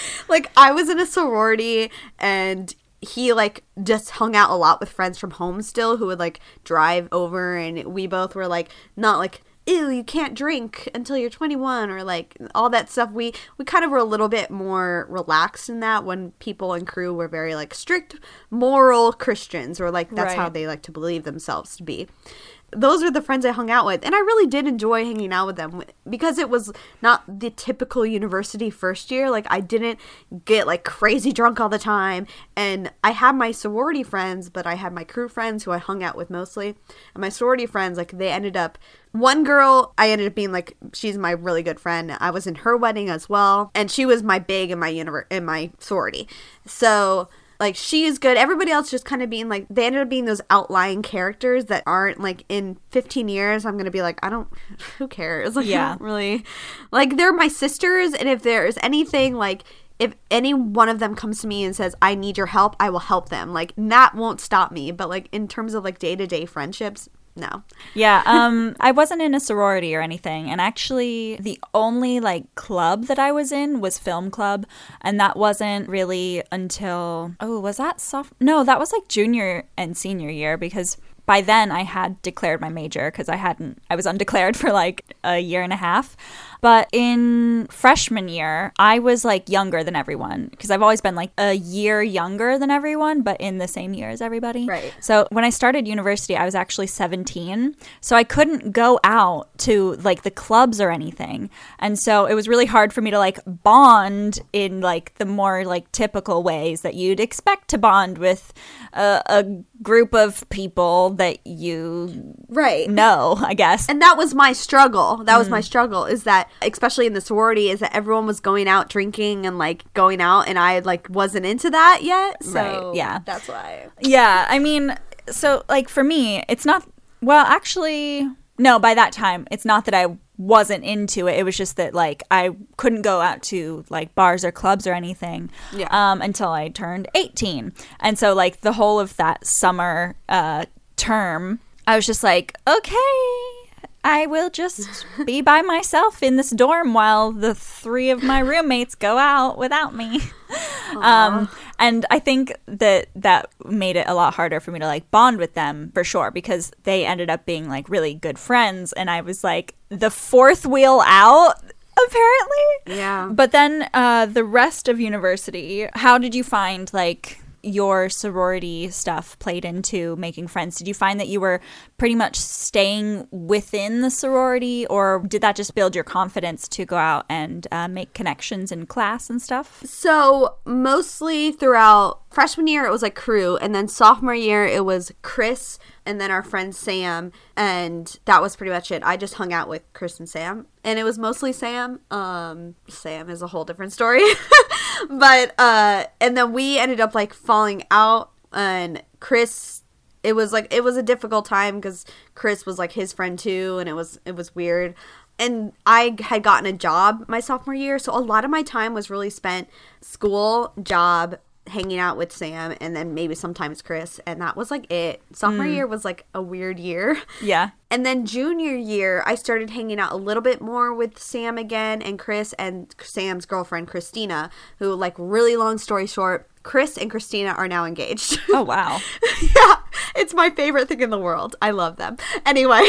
like I was in a sorority and he like just hung out a lot with friends from home still who would like drive over and we both were like not like ew, you can't drink until you're 21 or like all that stuff. We we kind of were a little bit more relaxed in that when people and Cru were very like strict moral Christians or like that's right. how they like to believe themselves to be those are the friends I hung out with. And I really did enjoy hanging out with them because it was not the typical university first year. Like, I didn't get like crazy drunk all the time. And I had my sorority friends, but I had my Cru friends who I hung out with mostly. And my sorority friends, like, they ended up. One girl, I ended up being like, she's my really good friend. I was in her wedding as well, and she was my big in my univer- in my sorority. So like she is good. Everybody else just kind of being like they ended up being those outlying characters that aren't like in 15 years. I'm gonna be like I don't. Who cares? Like, yeah, really. Like they're my sisters, and if there's anything like if any one of them comes to me and says i need your help i will help them like that won't stop me but like in terms of like day-to-day friendships no. Yeah, um I wasn't in a sorority or anything and actually the only like club that I was in was film club and that wasn't really until oh, was that soft No, that was like junior and senior year because by then I had declared my major because I hadn't I was undeclared for like a year and a half. But in freshman year, I was like younger than everyone because I've always been like a year younger than everyone, but in the same year as everybody. Right. So when I started university, I was actually 17. So I couldn't go out to like the clubs or anything. And so it was really hard for me to like bond in like the more like typical ways that you'd expect to bond with a, a group of people that you right know, I guess. And that was my struggle. That was my mm. struggle is that especially in the sorority is that everyone was going out drinking and like going out and I like wasn't into that yet. So right. Yeah. That's why. Yeah. I mean, so like for me, it's not well, actually no, by that time, it's not that I wasn't into it. It was just that like I couldn't go out to like bars or clubs or anything yeah. um, until I turned 18. And so like the whole of that summer uh, term, I was just like, okay, I will just be by myself in this dorm while the three of my roommates go out without me. Um, and I think that that made it a lot harder for me to like bond with them for sure because they ended up being like really good friends. And I was like the fourth wheel out apparently. Yeah. But then uh, the rest of university, how did you find like your sorority stuff played into making friends? Did you find that you were pretty much staying within the sorority, or did that just build your confidence to go out and uh, make connections in class and stuff? So mostly throughout freshman year, it was like Cru, and then sophomore year, it was Chris and then our friend Sam, and that was pretty much it. I just hung out with Chris and Sam, and it was mostly Sam. Um, Sam is a whole different story, but uh, and then we ended up like falling out, and Chris. It was like it was a difficult time because Chris was like his friend too, and it was it was weird. And I had gotten a job my sophomore year, so a lot of my time was really spent school, job, hanging out with Sam, and then maybe sometimes Chris, and that was like it. Sophomore mm. year was like a weird year. Yeah. And then junior year, I started hanging out a little bit more with Sam again and Chris and Sam's girlfriend Christina, who like really long story short, Chris and Christina are now engaged. Oh wow. yeah, it's my favorite thing in the world. I love them. Anyway,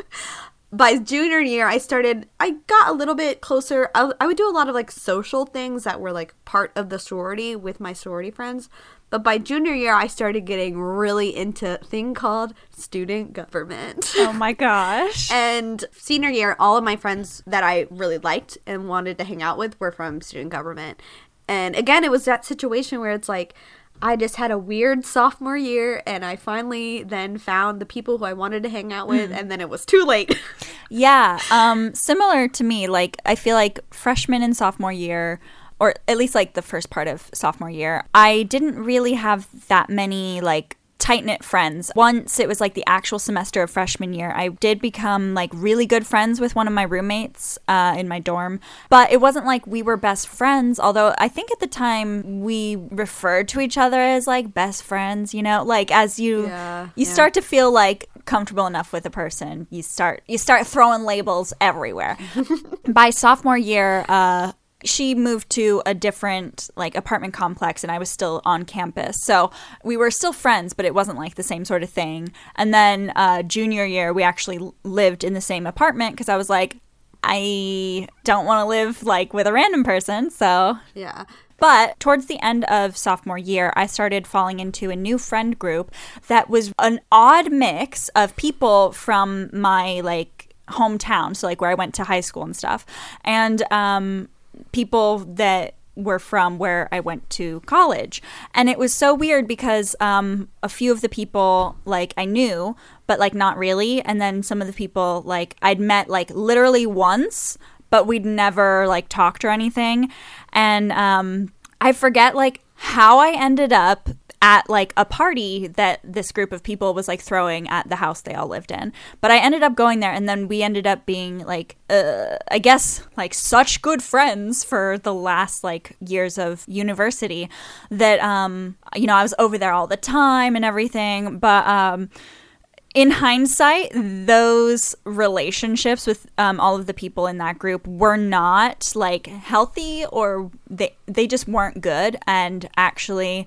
by junior year, I started, I got a little bit closer. I, I would do a lot of like social things that were like part of the sorority with my sorority friends. But by junior year, I started getting really into a thing called student government. Oh my gosh. And senior year, all of my friends that I really liked and wanted to hang out with were from student government. And again, it was that situation where it's like, I just had a weird sophomore year, and I finally then found the people who I wanted to hang out with, and then it was too late. Yeah, um, similar to me. Like I feel like freshman and sophomore year, or at least like the first part of sophomore year, I didn't really have that many like tight knit friends. Once it was like the actual semester of freshman year, I did become like really good friends with one of my roommates uh, in my dorm. But it wasn't like we were best friends, although I think at the time we referred to each other as like best friends, you know, like as you Yeah, you yeah. start to feel like comfortable enough with a person, you start you start throwing labels everywhere. By sophomore year, uh she moved to a different like apartment complex and I was still on campus. So we were still friends, but it wasn't like the same sort of thing. And then uh junior year we actually lived in the same apartment because I was like I don't want to live like with a random person, so yeah. but towards the end of sophomore year, I started falling into a new friend group that was an odd mix of people from my like hometown, so like where I went to high school and stuff, and um, people that were from where I went to college. And it was so weird because um, a few of the people like I knew, but like not really. And then some of the people like I'd met like literally once, but we'd never like talked or anything. And um, I forget like how I ended up at like a party that this group of people was like throwing at the house they all lived in. But I ended up going there and then we ended up being like uh, I guess like such good friends for the last like years of university that um you know I was over there all the time and everything, but um in hindsight, those relationships with um, all of the people in that group were not like healthy or they they just weren't good. And actually,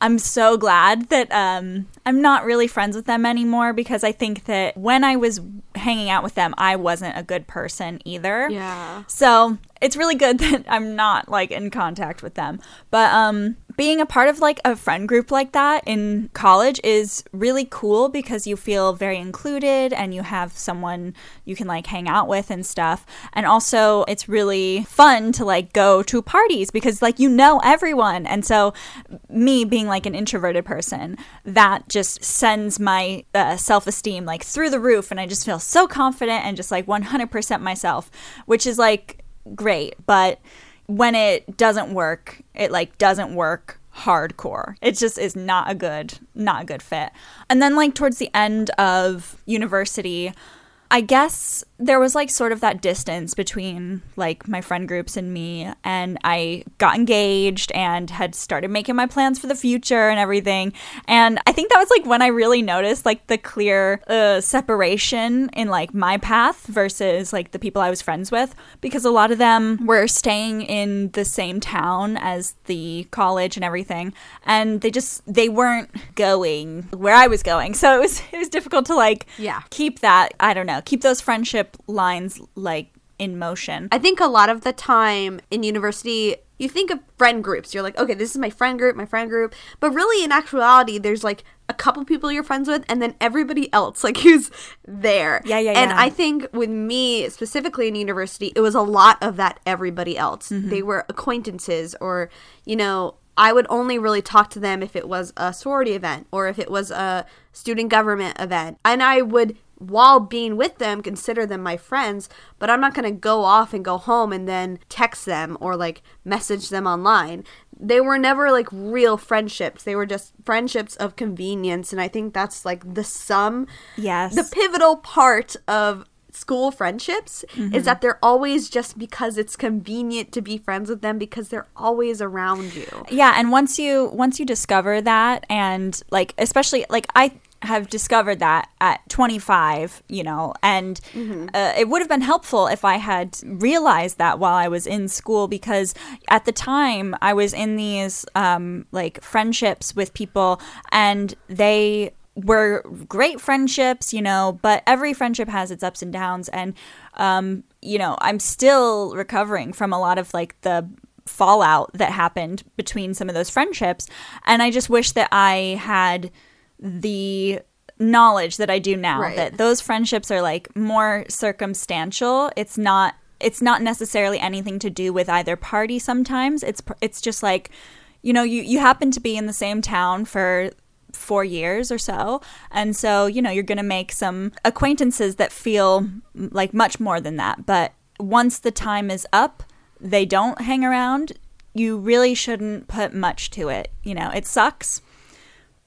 I'm so glad that um, I'm not really friends with them anymore because I think that when I was hanging out with them, I wasn't a good person either. Yeah. So it's really good that I'm not like in contact with them. But um being a part of like a friend group like that in college is really cool because you feel very included and you have someone you can like hang out with and stuff. And also it's really fun to like go to parties because like you know everyone. And so me being like an introverted person, that just sends my uh, self-esteem like through the roof and I just feel so confident and just like 100% myself, which is like great, but when it doesn't work, it like doesn't work hardcore. It just is not a good not a good fit. And then like towards the end of university, I guess there was like sort of that distance between like my friend groups and me and I got engaged and had started making my plans for the future and everything. And I think that was like when I really noticed like the clear uh, separation in like my path versus like the people I was friends with because a lot of them were staying in the same town as the college and everything and they just they weren't going where I was going. So it was it was difficult to like Yeah. keep that, I don't know, keep those lines like in motion. I think a lot of the time in university, you think of friend groups. You're like, okay, this is my friend group, my friend group. But really, in actuality, there's like a couple people you're friends with, and then everybody else, like who's there. Yeah, yeah, And yeah. I think with me specifically in university, it was a lot of that everybody else. Mm-hmm. They were acquaintances, or you know. I would only really talk to them if it was a sorority event or if it was a student government event. And I would while being with them consider them my friends but i'm not going to go off and go home and then text them or like message them online they were never like real friendships they were just friendships of convenience and i think that's like the sum Yes. the pivotal part of school friendships Mm-hmm. is that they're always just because it's convenient to be friends with them because they're always around you Yeah, and once you once you discover that and like especially like I have discovered that at 25, you know, and uh, it would have been helpful if I had realized that while I was in school because at the time I was in these um, like friendships with people and they were great friendships, you know, but every friendship has its ups and downs. And, um, you know, I'm still recovering from a lot of like the fallout that happened between some of those friendships. And I just wish that I had the knowledge that I do now Right. that those friendships are like more circumstantial. It's not it's not necessarily anything to do with either party sometimes. It's it's just like you know, you you happen to be in the same town for 4 years or so. And so, you know, you're going to make some acquaintances that feel like much more than that. But once the time is up, they don't hang around. You really shouldn't put much to it. You know, it sucks.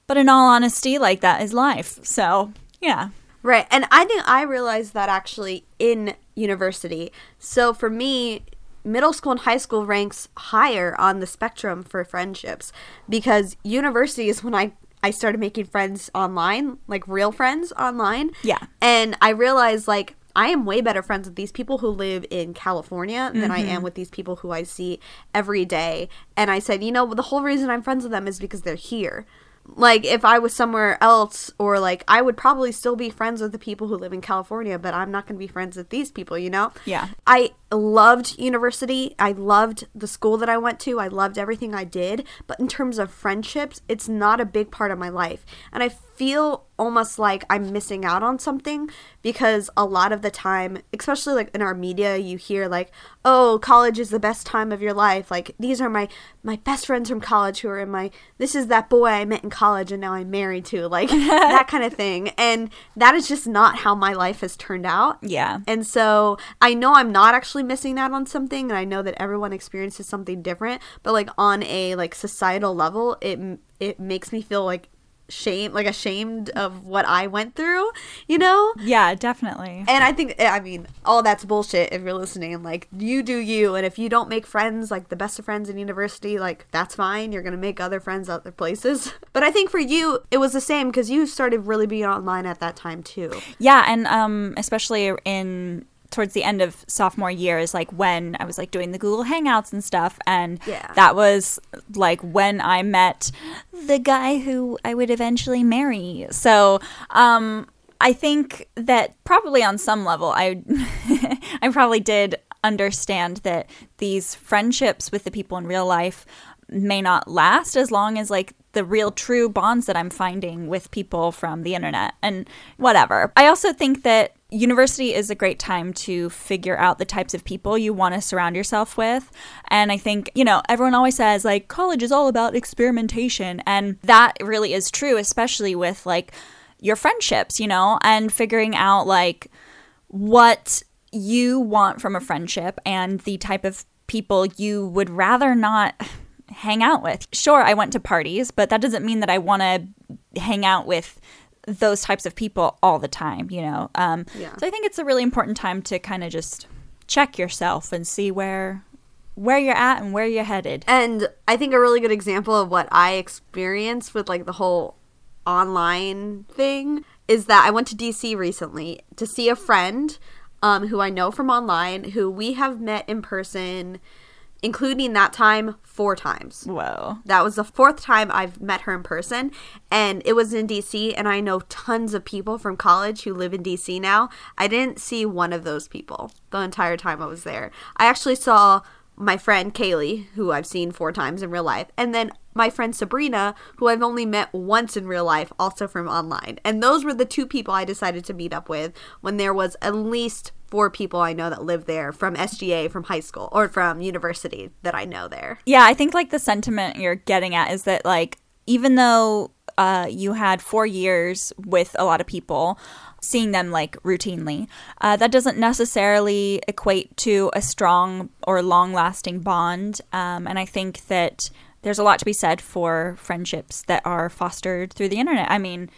But in all honesty, like that is life. So, yeah. Right. And I think I realized that actually in university. So for me, middle school and high school ranks higher on the spectrum for friendships because university is when I I started making friends online, like real friends online. Yeah. And I realized like I am way better friends with these people who live in California than I am mm-hmm. with these people who I see every day. And I said, you know, the whole reason I'm friends with them is because they're here. Like if I was somewhere else or like I would probably still be friends with the people who live in California, but I'm not going to be friends with these people, you know? Yeah. I loved university. I loved the school that I went to. I loved everything I did. But in terms of friendships, it's not a big part of my life. And I feel almost like I'm missing out on something because a lot of the time, especially like in our media, you hear like, "Oh, college is the best time of your life." Like these are my my best friends from college who are in my this is that boy I met in college and now I'm married to, like that kind of thing. And that is just not how my life has turned out. Yeah. And so I know I'm not actually missing out on something and I know that everyone experiences something different, but like on a like societal level, it it makes me feel like shame like ashamed of what I went through, you know? Yeah, definitely. And I think I mean all that's bullshit if you're listening. Like you do you and if you don't make friends like the best of friends in university, like that's fine. You're going to make other friends other places. But I think for you it was the same cuz you started really being online at that time too. Yeah, and um, especially in towards the end of sophomore year is like when I was like doing the Google Hangouts and stuff, and Yeah. that was like when I met the guy who I would eventually marry. So, um, I think that probably on some level, I I probably did understand that these friendships with the people in real life may not last as long as like the real true bonds that I'm finding with people from the internet and whatever. I also think that university is a great time to figure out the types of people you want to surround yourself with. And I think, you know, everyone always says like college is all about experimentation. And that really is true, especially with like your friendships, you know, and figuring out like what you want from a friendship and the type of people you would rather not hang out with. Sure, I went to parties, but that doesn't mean that I want to hang out with those types of people all the time, you know. Um, Yeah. So I think it's a really important time to kind of just check yourself and see where where you're at and where you're headed. And I think a really good example of what I experienced with like the whole online thing is that I went to DC recently to see a friend um, who I know from online who we have met in person, including that time four times. Whoa. That was the fourth time I've met her in person, and it was in DC. And I know tons of people from college who live in DC now. I didn't see one of those people the entire time I was there. I actually saw my friend Kaylee, who I've seen four times in real life, and then my friend Sabrina, who I've only met once in real life, also from online. And those were the two people I decided to meet up with when there was at least four people I know that live there from SGA, from high school, or from university that I know there. Yeah, I think like the sentiment you're getting at is that like even though uh, you had four years with a lot of people, seeing them like routinely, uh, that doesn't necessarily equate to a strong or long lasting bond. Um, and I think that there's a lot to be said for friendships that are fostered through the internet. I mean,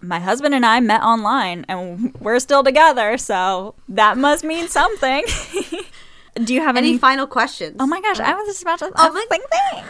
my husband and I met online and we're still together, so that must mean something. Do you have any, Any final questions? Oh my gosh, I was just about to Oh the same thing.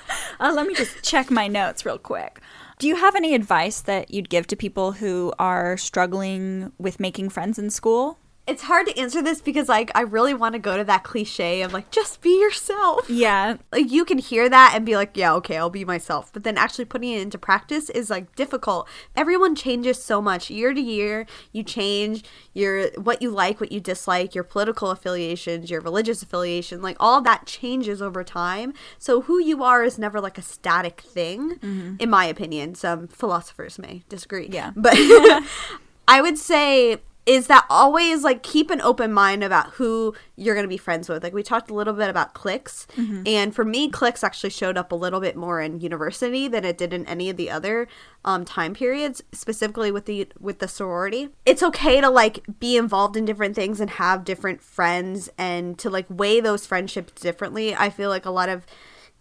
uh, let me just check my notes real quick. Do you have any advice that you'd give to people who are struggling with making friends in school? It's hard to answer this because like I really want to go to that cliche of like just be yourself. Yeah. Like you can hear that and be like, yeah, okay, I'll be myself. But then actually putting it into practice is like difficult. Everyone changes so much year to year. You change your what you like, what you dislike, your political affiliations, your religious affiliation, like all that changes over time. So who you are is never like a static thing, mm-hmm. in my opinion. Some philosophers may disagree. Yeah. But I would say is that always like keep an open mind about who you're going to be friends with. Like we talked a little bit about cliques, and for me, cliques actually showed up a little bit more in university than it did in any of the other um, time periods, specifically with the with the sorority. It's okay to like be involved in different things and have different friends and to like weigh those friendships differently. I feel like a lot of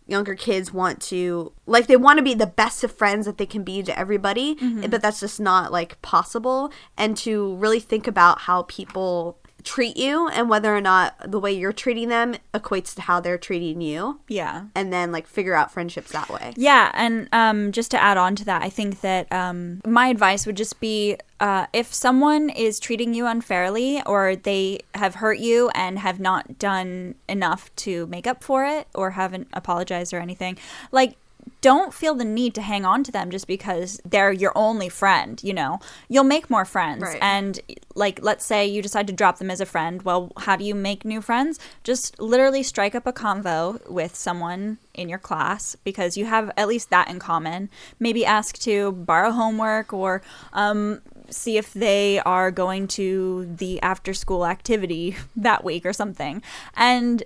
younger kids want to like they want to be the best of friends that they can be to everybody mm-hmm. but that's just not like possible. And to really think about how people treat you and whether or not the way you're treating them equates to how they're treating you Yeah. and then like figure out friendships that way Yeah, and um, just to add on to that, I think that um, my advice would just be uh, if someone is treating you unfairly or they have hurt you and have not done enough to make up for it or haven't apologized or anything, like don't feel the need to hang on to them just because they're your only friend, you know. You'll make more friends Right. and like let's say you decide to drop them as a friend. Well, how do you make new friends? Just literally strike up a convo with someone in your class because you have at least that in common. Maybe ask to borrow homework or um see if they are going to the after school activity that week or something. And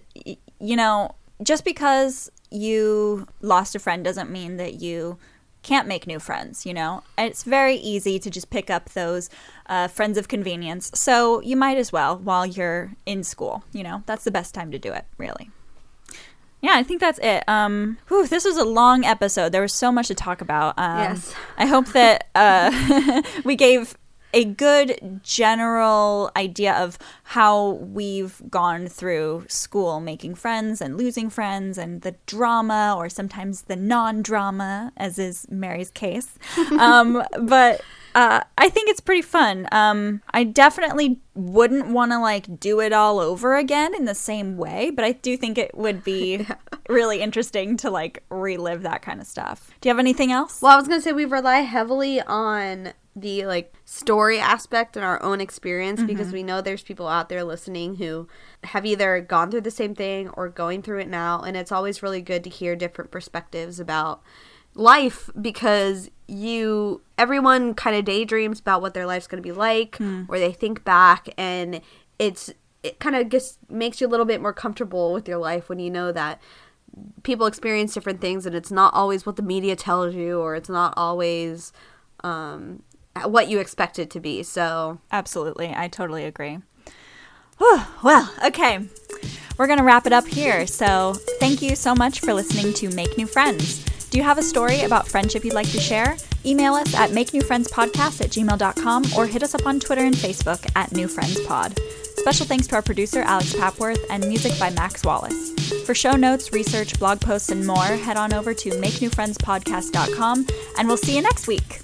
you know, just because you lost a friend doesn't mean that you can't make new friends, you know? It's very easy to just pick up those uh, friends of convenience. So you might as well while you're in school, you know? That's the best time to do it, really. Yeah, I think that's it. Um, whew, this was a long episode. There was so much to talk about. Um, Yes. I hope that uh, we gave a good general idea of how we've gone through school making friends and losing friends and the drama or sometimes the non-drama as is mary's case. Um, but uh, i think it's pretty fun. Um, i definitely wouldn't want to like do it all over again in the same way but i do think it would be really interesting to like relive that kind of stuff. Do you have anything else? Well i was gonna say we rely heavily on the like story aspect and our own experience because we know there's people out there listening who have either gone through the same thing or going through it now and it's always really good to hear different perspectives about life because you everyone kind of daydreams about what their life's going to be like or they think back and it's it kind of just makes you a little bit more comfortable with your life when you know that people experience different things and it's not always what the media tells you or it's not always um, what you expect it to be so Absolutely. I totally agree. Whew, well, okay. We're to wrap it up here. So, thank you so much for listening to Make New Friends. Do you have a story about friendship you'd like to share? Email us at makenewfriendspodcast at gmail.com or hit us up on Twitter and Facebook at New Friends Pod. Special thanks to our producer, Alex Papworth, and music by Max Wallace. For show notes, research, blog posts, and more, head on over to makenewfriendspodcast.com, and we'll see you next week.